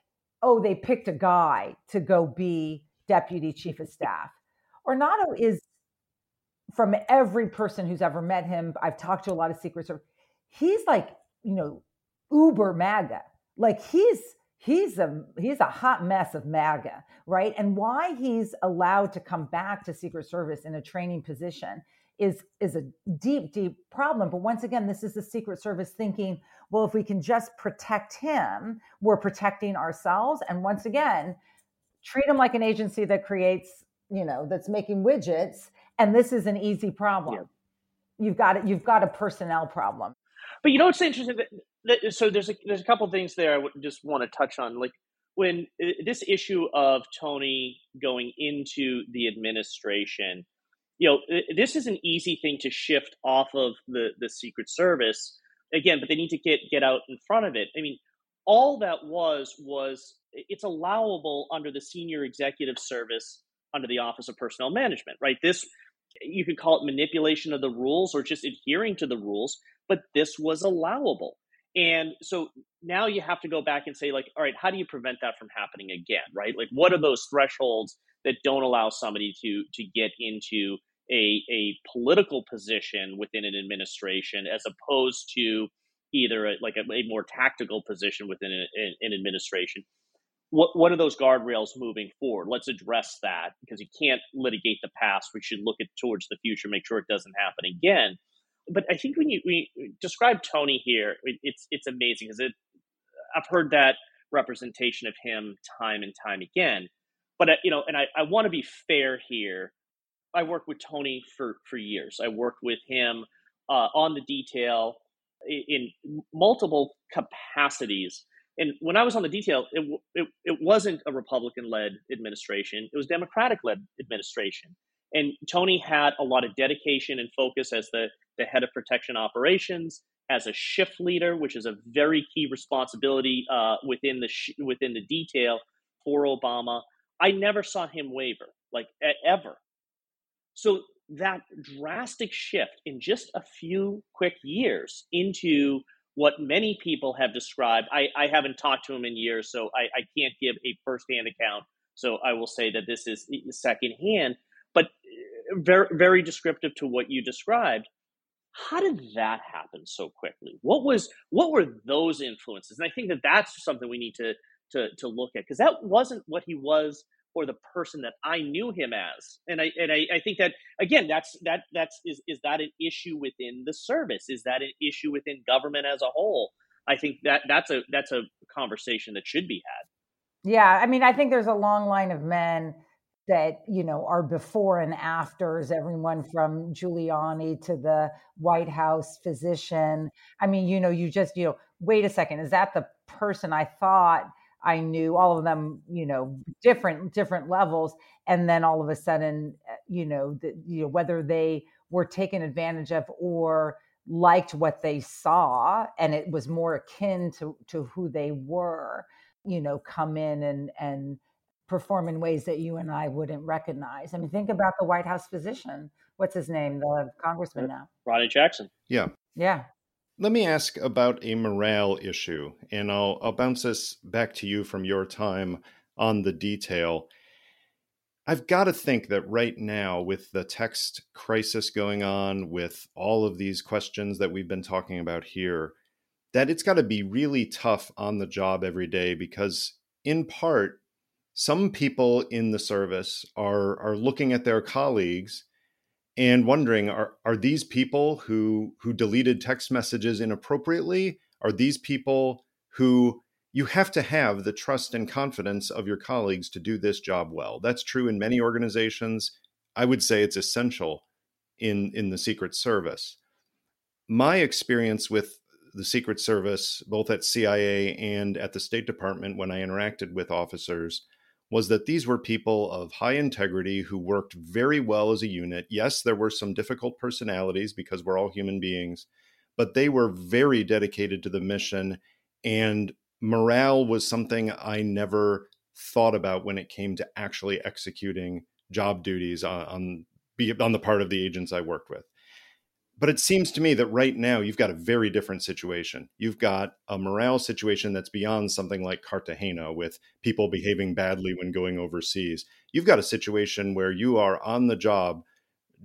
oh they picked a guy to go be deputy chief of staff ornato is from every person who's ever met him i've talked to a lot of secret service he's like, you know, uber MAGA. like he's he's a he's a hot mess of MAGA, right? And why he's allowed to come back to Secret Service in a training position is is a deep deep problem. But once again this is the secret service thinking well if we can just protect him we're protecting ourselves. And once again treat him like an agency that creates you know that's making widgets. And this is an easy problem. Yeah. you've got it you've got a personnel problem. But you know what's interesting? So there's a there's a couple things there i just want to touch on. Like when uh, this issue of tony going into the administration you know, this is an easy thing to shift off of the the Secret Service again, but they need to get get out in front of it. I mean, all that was was it's allowable under the Senior Executive Service under the Office of Personnel Management, right? This you could call it manipulation of the rules or just adhering to the rules, but this was allowable. And so now you have to go back and say, like, all right, how do you prevent that from happening again, right? Like, what are those thresholds that don't allow somebody to to get into a a political position within an administration as opposed to either a, like a, a, more tactical position within an, an administration. What what are those guardrails moving forward? Let's address that because you can't litigate the past. We should look at towards the future, make sure it doesn't happen again. But I think when you we describe Tony here, it, it's it's amazing because it I've heard that representation of him time and time again but uh, you know, and I, I want to be fair here. I worked with Tony for for years. I worked with him uh, on the detail in, in multiple capacities. And when I was on the detail, it it, it wasn't a Republican led administration; it was Democratic led administration. And Tony had a lot of dedication and focus as the the head of protection operations, as a shift leader, which is a very key responsibility uh, within the sh- within the detail for Obama. I never saw him waver, like ever. So that drastic shift in just a few quick years into what many people have described. I, I haven't talked to him in years, so I, I can't give a firsthand account. So I will say that this is secondhand, but uh, very very descriptive to what you described. How did that happen so quickly? What was what were those influences? And I think that that's something we need to to to look at because that wasn't what he was or the person that I knew him as. And I and I, I think that again that's that that's is is that an issue within the service? Is that an issue within government as a whole? I think that that's a that's a conversation that should be had. Yeah, I mean I think there's a long line of men that you know are before and afters everyone from giuliani to the white house physician i mean you know you just you know wait a second is that the person i thought I knew all of them, you know, different different levels, and then all of a sudden, eh, you know, the, you know whether they were taken advantage of or liked what they saw, and it was more akin to to who they were, you know, come in and and perform in ways that you and I wouldn't recognize. I mean, think about the White House physician. What's his name? The congressman now. Ronny Jackson. Yeah. Yeah. Let me ask about a morale issue, and I'll, I'll bounce this back to you from your time on the detail. I've got to think that right now, with the text crisis going on, with all of these questions that we've been talking about here, that it's got to be really tough on the job every day because, in part, some people in the service are are looking at their colleagues and wondering are are these people who who deleted text messages inappropriately? Are these people who you have to have the trust and confidence of your colleagues to do this job well. That's true in many organizations. I would say it's essential in in the secret service. My experience with the secret service both at cia and at the state department when i interacted with officers was that these were people of high integrity who worked very well as a unit. Yes, there were some difficult personalities because we're all human beings, but they were very dedicated to the mission. And morale was something I never thought about when it came to actually executing job duties uh, on, on, on the part of the agents I worked with. But it seems to me that right now you've got a very different situation. You've got a morale situation that's beyond something like Cartagena with people behaving badly when going overseas. You've got a situation where you are on the job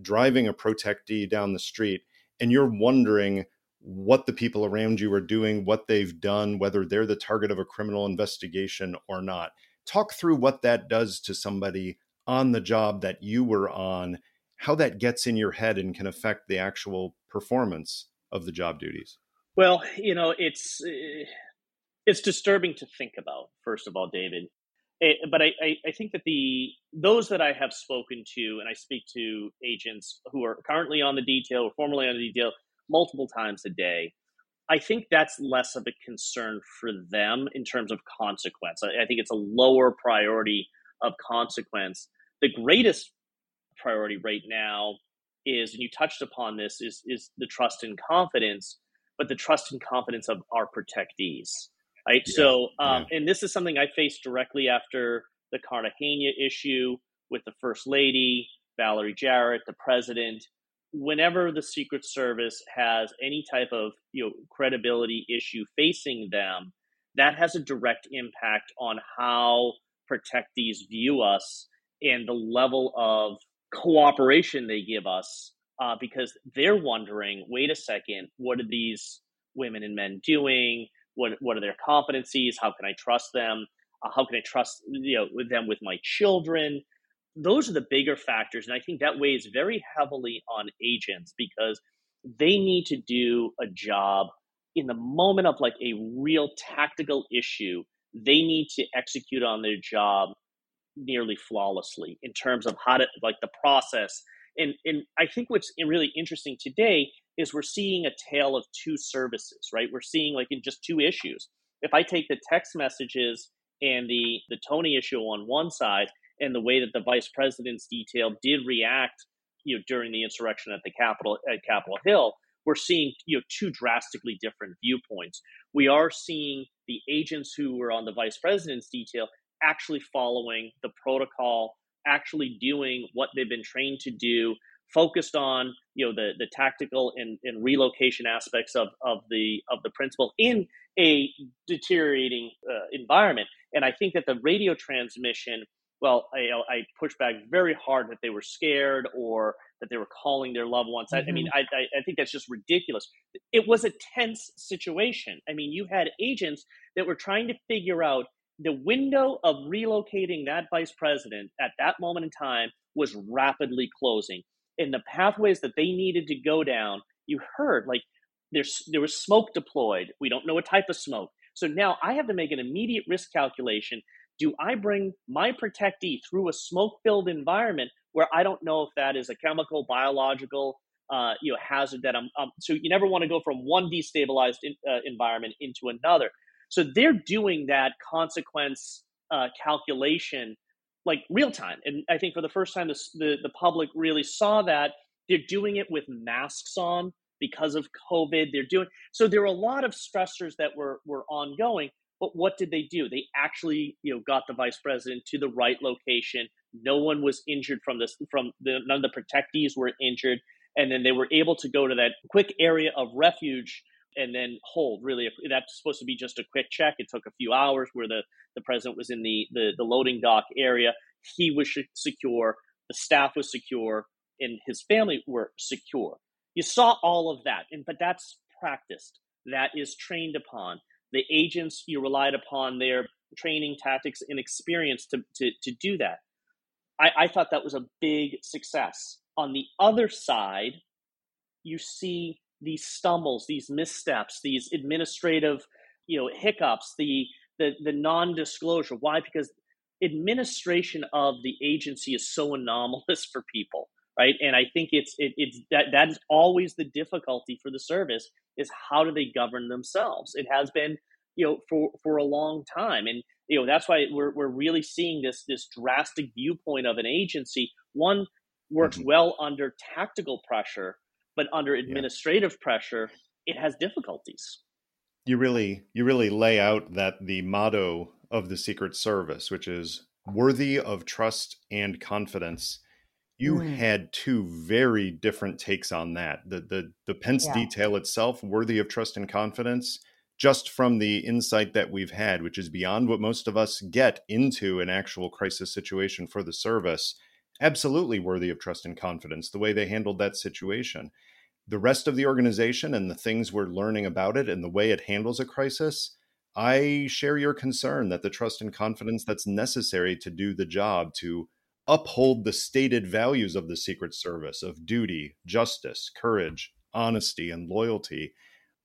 driving a protectee down the street and you're wondering what the people around you are doing, what they've done, whether they're the target of a criminal investigation or not. Talk through what that does to somebody on the job that you were on, how that gets in your head and can affect the actual performance of the job duties. Well, you know, it's eh, it's disturbing to think about. First of all, David, it, eh, but I, I, I think that the those that I have spoken to, and I speak to agents who are currently on the detail or formerly on the detail multiple times a day. I think that's less of a concern for them in terms of consequence. I, I think it's a lower priority of consequence. The greatest priority right now is, and you touched upon this, is is the trust and confidence, but the trust and confidence of our protectees. Right. Yeah, so, um, yeah. and this is something I faced directly after the Cartagena issue with the First Lady, Valerie Jarrett, the President. Whenever the Secret Service has any type of you know credibility issue facing them, that has a direct impact on how protectees view us and the level of cooperation they give us uh, because they're wondering wait a second what are these women and men doing? What what are their competencies? How can i trust them? Uh, how can i trust you know them with my children? Those are the bigger factors and i think that weighs very heavily on agents because they need to do a job in the moment of like a real tactical issue they need to execute on their job nearly flawlessly in terms of how to like the process and and I think what's really interesting today is we're seeing a tale of two services, right? We're seeing like in just two issues. If I take the text messages and the the Tony issue on one side, and the way that the vice president's detail did react, you know, during the insurrection at the Capitol at Capitol Hill, we're seeing you know two drastically different viewpoints. We are seeing the agents who were on the vice president's detail actually following the protocol actually doing what they've been trained to do focused on you know the the tactical and, and relocation aspects of of the of the principal in a deteriorating uh, environment and i think that the radio transmission well I, I pushed back very hard that they were scared or that they were calling their loved ones mm-hmm. I, I, mean mm-hmm. I, I think that's just ridiculous it was a tense situation i mean you had agents that were trying to figure out the window of relocating that vice president at that moment in time was rapidly closing. In the pathways that they needed to go down, you heard like there's there was smoke deployed. We don't know what type of smoke. So now I have to make an immediate risk calculation. Do I bring my protectee through a smoke-filled environment where I don't know if that is a chemical, biological, uh, you know, hazard that I'm. Um, so you never want to go from one destabilized in, uh, environment into another. So they're doing that consequence uh, calculation like real time. And I think for the first time, the, the, public really saw that. They're doing it with masks on because of COVID. They're doing so. There are a lot of stressors that were were ongoing. But what did they do? They actually, you know, got the vice president to the right location. No one was injured from this. From the none of the protectees were injured, and then they were able to go to that quick area of refuge and then hold. Really, that's supposed to be just a quick check. It took a few hours where the, the president was in the, the, the loading dock area. He was secure, the staff was secure, and his family were secure. You saw all of that, and but that's practiced. That is trained upon. The agents you relied upon their training, tactics, and experience to to, to do that. I, I thought that was a big success. On the other side, you see these stumbles, these missteps, these administrative, you know, hiccups, the the the non-disclosure. Why? Because administration of the agency is so anomalous for people, right? And I think it's it, it's that that is always the difficulty for the service is how do they govern themselves? It has been, you know, for for a long time, and you know that's why we're we're really seeing this this drastic viewpoint of an agency. One works mm-hmm. well under tactical pressure but under administrative yeah. pressure, it has difficulties. You really, you really lay out that the motto of the Secret Service, which is worthy of trust and confidence. You mm. had two very different takes on that. The the the Pence yeah. detail itself, worthy of trust and confidence, just from the insight that we've had, which is beyond what most of us get into an actual crisis situation for the service absolutely worthy of trust and confidence the way they handled that situation the rest of the organization and the things we're learning about it and the way it handles a crisis, I share your concern that the trust and confidence that's necessary to do the job to uphold the stated values of the Secret Service of duty, justice, courage, honesty, and loyalty.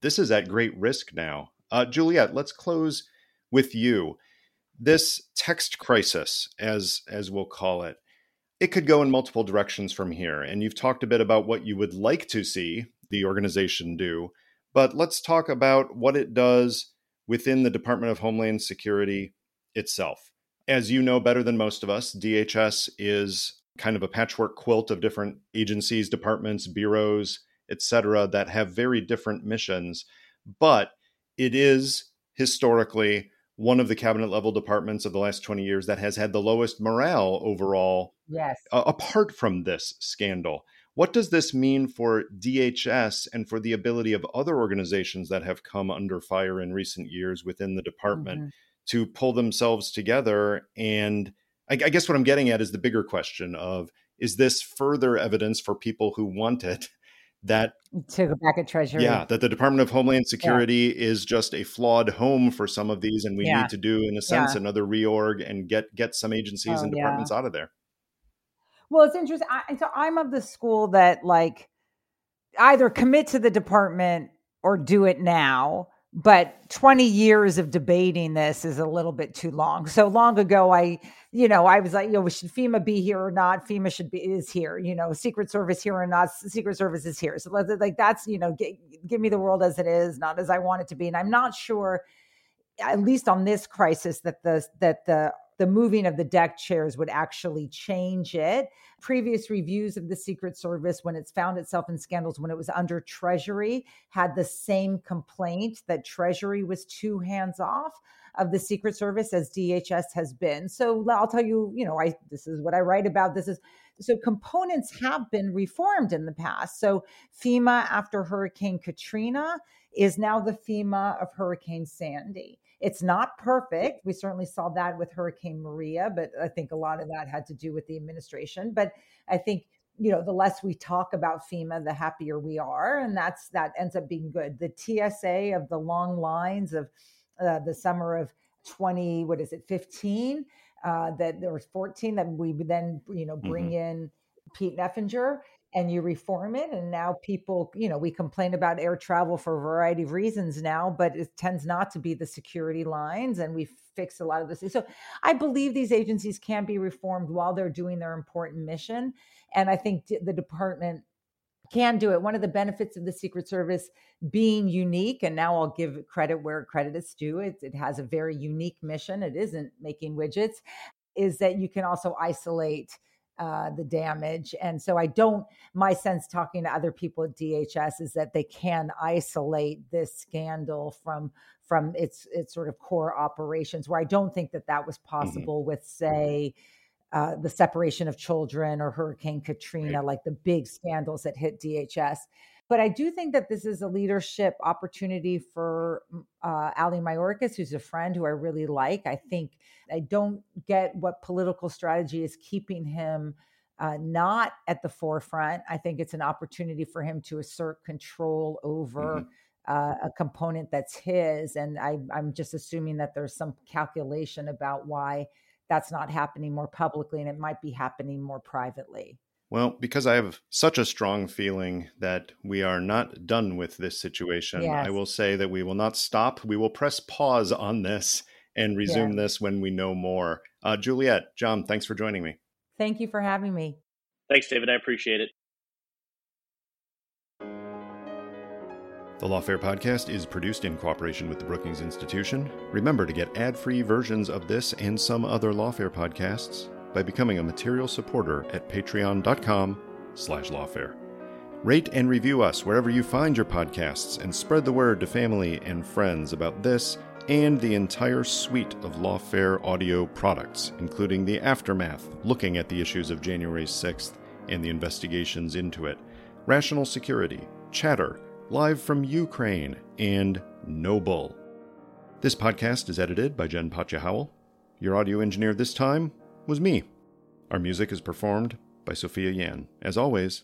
This is at great risk now. Uh, Juliette, let's close with you. This text crisis, as as we'll call it, it could go in multiple directions from here. And you've talked a bit about what you would like to see the organization do, but let's talk about what it does within the Department of Homeland Security itself. As you know better than most of us, DHS is kind of a patchwork quilt of different agencies, departments, bureaus, etc., that have very different missions. But it is historically one of the cabinet level departments of the last 20 years that has had the lowest morale overall yes. uh, apart from this scandal. What does this mean for DHS and for the ability of other organizations that have come under fire in recent years within the department mm-hmm. to pull themselves together? And I, I guess what i'm getting at is the bigger question of is this further evidence for people who want it that to go back at treasury yeah that the department of homeland security yeah. is just a flawed home for some of these and we yeah. need to do in a sense yeah. another reorg and get get some agencies oh, and departments out of there well it's interesting I, so i'm of the school that like either commit to the department or do it now but 20 years of debating this is a little bit too long. So long ago, I, you know, I was like, you know, should FEMA be here or not? FEMA should be is here. You know, Secret Service here or not? Secret Service is here. So like that's you know, give me the world as it is, not as I want it to be. And I'm not sure, at least on this crisis, that the that the the moving of the deck chairs would actually change it. Previous reviews of the Secret Service, when it's found itself in scandals when it was under Treasury, had the same complaint that Treasury was too hands off of the Secret Service as DHS has been. So I'll tell you, you know, I this is what I write about. This is so components have been reformed in the past. So FEMA after Hurricane Katrina is now the FEMA of Hurricane Sandy. It's not perfect. We certainly saw that with Hurricane Maria, but I think a lot of that had to do with the administration. But I think you know the less we talk about FEMA, the happier we are, and that's that ends up being good. The TSA of the long lines of uh, the summer of 20 what is it 15 uh, that there was 14 that we then you know bring mm-hmm. in pete neffenger and you reform it and now people you know we complain about air travel for a variety of reasons now but it tends not to be the security lines and we fix a lot of this. So i believe these agencies can be reformed while they're doing their important mission and i think the department can do it. One of the benefits of the secret service being unique and now i'll give credit where credit is due it, it has a very unique mission it isn't making widgets is that you can also isolate uh, the damage. And so I don't, my sense talking to other people at DHS is that they can isolate this scandal from from its its sort of core operations where I don't think that that was mm-hmm. possible mm-hmm. with say uh, the separation of children or Hurricane Katrina, right. like the big scandals that hit DHS. But I do think that this is a leadership opportunity for uh, Ali Mayorkas, who's a friend who I really like. I think I don't get what political strategy is keeping him uh, not at the forefront. I think it's an opportunity for him to assert control over. Mm-hmm. Uh, a component that's his. And I, I'm just assuming that there's some calculation about why that's not happening more publicly and it might be happening more privately. Well, because I have such a strong feeling that we are not done with this situation, yes. I will say that we will not stop. We will press pause on this and resume yeah. this when we know more. Uh, Juliette, John, thanks for joining me. Thank you for having me. Thanks, David. I appreciate it. The Lawfare podcast is produced in cooperation with the Brookings Institution. Remember to get ad free versions of this and some other Lawfare podcasts by becoming a material supporter at patreon.com slash lawfare. Rate and review us wherever you find your podcasts and spread the word to family and friends about this and the entire suite of Lawfare audio products, including the Aftermath, looking at the issues of January 6th and the investigations into it, Rational Security, Chatter, Live from Ukraine, and No Bull. This podcast is edited by Jen Patja Howell. Your audio engineer this time was me. Our music is performed by Sophia Yan. As always,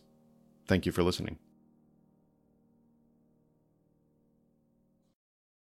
thank you for listening.